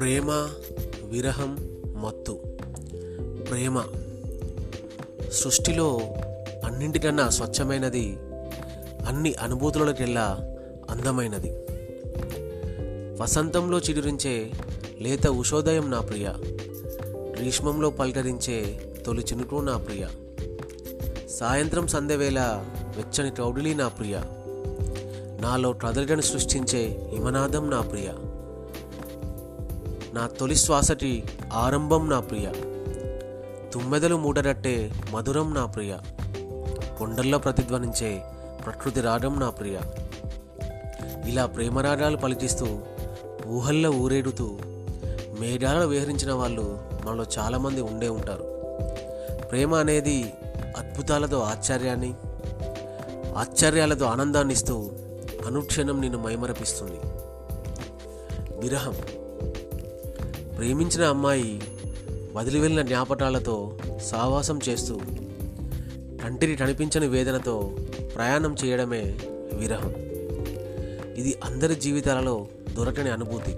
ప్రేమ విరహం మత్తు. ప్రేమ. సృష్టిలో అన్నింటికన్నా స్వచ్ఛమైనది అన్ని అనుభూతులకెల్లా అందమైనది. వసంతంలో చిగురించే లేత ఉషోదయం నా ప్రియ. గ్రీష్మంలో పలకరించే తొలి చినుకు నా ప్రియ. సాయంత్రం సంధ్యవేళ వెచ్చని కౌడిలి నా ప్రియ. నాలో కదలికను సృష్టించే హిమనాదం నా ప్రియ. నా తొలి శ్వాసటి ఆరంభం నా ప్రియ. తుమ్మెదలు మూడనట్టే మధురం నా ప్రియ. కొండల్లో ప్రతిధ్వనించే ప్రకృతి రాగం నా ప్రియ. ఇలా ప్రేమరాగాలు పలికిస్తూ ఊహల్లో ఊరేడుతూ మేఘాలను విహరించిన వాళ్ళు మనలో చాలామంది ఉండే ఉంటారు. ప్రేమ అనేది అద్భుతాలతో ఆశ్చర్యాన్ని ఆశ్చర్యాలతో ఆనందాన్నిస్తూ అనుక్షణం నిన్ను మైమరపిస్తుంది. విరహం. ప్రేమించిన అమ్మాయి వదిలి వెళ్ళిన జ్ఞాపకాలతో సావాసం చేస్తూ కంటిని కనిపించని వేదనతో ప్రయాణం చేయడమే విరహం. ఇది అందరి జీవితాలలో దొరకని అనుభూతి.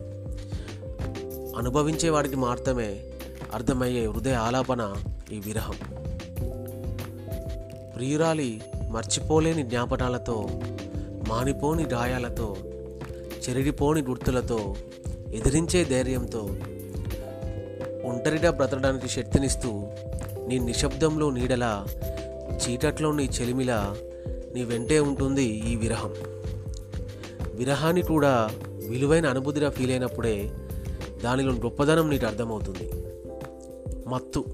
అనుభవించే వాడికి మాత్రమే అర్థమయ్యే హృదయ ఆలాపన ఈ విరహం. ప్రియురాలి మర్చిపోలేని జ్ఞాపకాలతో మానిపోని గాయాలతో చెరిగిపోని గుర్తులతో ఎదిరించే ధైర్యంతో ఒంటరిగా బ్రతకడానికి శక్తినిస్తూ నీ నిశ్శబ్దంలో నీడలా చీకట్లో నీ చెలిమిలా నీ వెంటే ఉంటుంది ఈ విరహం. విరహాన్ని కూడా విలువైన అనుభూతిగా ఫీల్ అయినప్పుడే దానిలో గొప్పదనం నీకు అర్థమవుతుంది. మత్తు.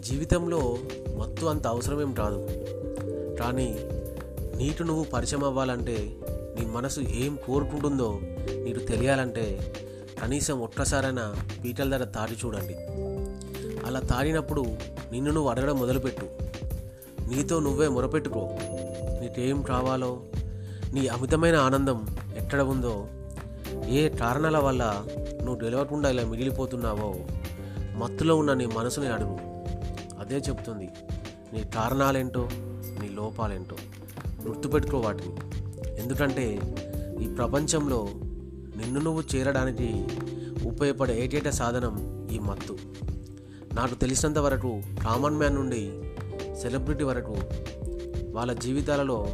జీవితంలో మత్తు అంత అవసరమేం కాదు. కానీ నీకు నువ్వు పరిచయం అవ్వాలంటే నీ మనసు ఏం కోరుకుంటుందో నీకు తెలియాలంటే కనీసం ఒక్కసారైనా పీటల ధర తాడి చూడండి. అలా తాడినప్పుడు నిన్ను నువ్వు అడగడం మొదలుపెట్టు. నీతో నువ్వే మొరపెట్టుకో. నీకేం కావాలో నీ అమితమైన ఆనందం ఎక్కడ ఉందో ఏ కారణాల వల్ల నువ్వు గెలవకుండా ఇలా మిగిలిపోతున్నావో మత్తులో ఉన్న నీ మనసుని అడుగు. అదే చెప్తుంది. నీ కారణాలేంటో నీ లోపాలేంటో గుర్తుపెట్టుకో వాటిని. ఎందుకంటే ఈ ప్రపంచంలో నిన్ను నువ్వు చేరడానికి ఉపయోగపడే ఏకైక సాధనం ఈ మత్తు. నాకు తెలిసినంత వరకు కామన్ మ్యాన్ నుండి సెలబ్రిటీ వరకు వాళ్ళ జీవితాలలో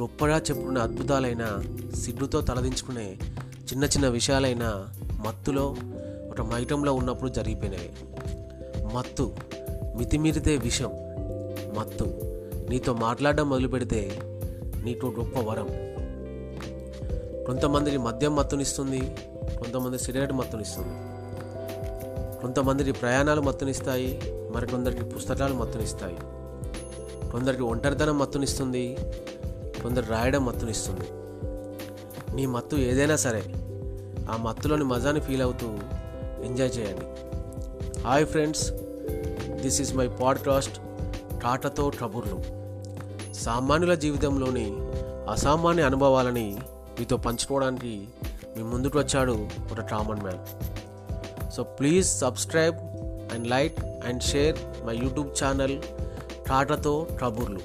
గొప్పగా చెప్పుకునే అద్భుతాలైన సిడ్డుతో తలదించుకునే చిన్న చిన్న విషయాలైన మత్తులో ఒక మైటంలో ఉన్నప్పుడు జరిగిపోయినాయి మత్తు మితిమీరితే విషం. మత్తు నీతో మాట్లాడడం మొదలు పెడితే నీకు గొప్ప వరం. కొంతమందికి మద్యం మత్తునిస్తుంది కొంతమంది సిగరెట్ మత్తునిస్తుంది. కొంతమందికి ప్రయాణాలు మత్తునిస్తాయి మరికొందరికి పుస్తకాలు మత్తునిస్తాయి. కొందరికి ఒంటరితనం మత్తునిస్తుంది కొందరు రాయడం మత్తునిస్తుంది. నీ మత్తు ఏదైనా సరే ఆ మత్తులోని మజాని ఫీల్ అవుతూ ఎంజాయ్ చేయండి. Hi friends this is my podcast టాటతో కబుర్లు సామాన్యుల జీవితంలోని అసామాన్య అనుభవాలని మీతో పంచుకోవడానికి మీ ముందుకు వచ్చాడు ఒక common man. So please subscribe and like and share my YouTube channel కాటతో కబుర్లు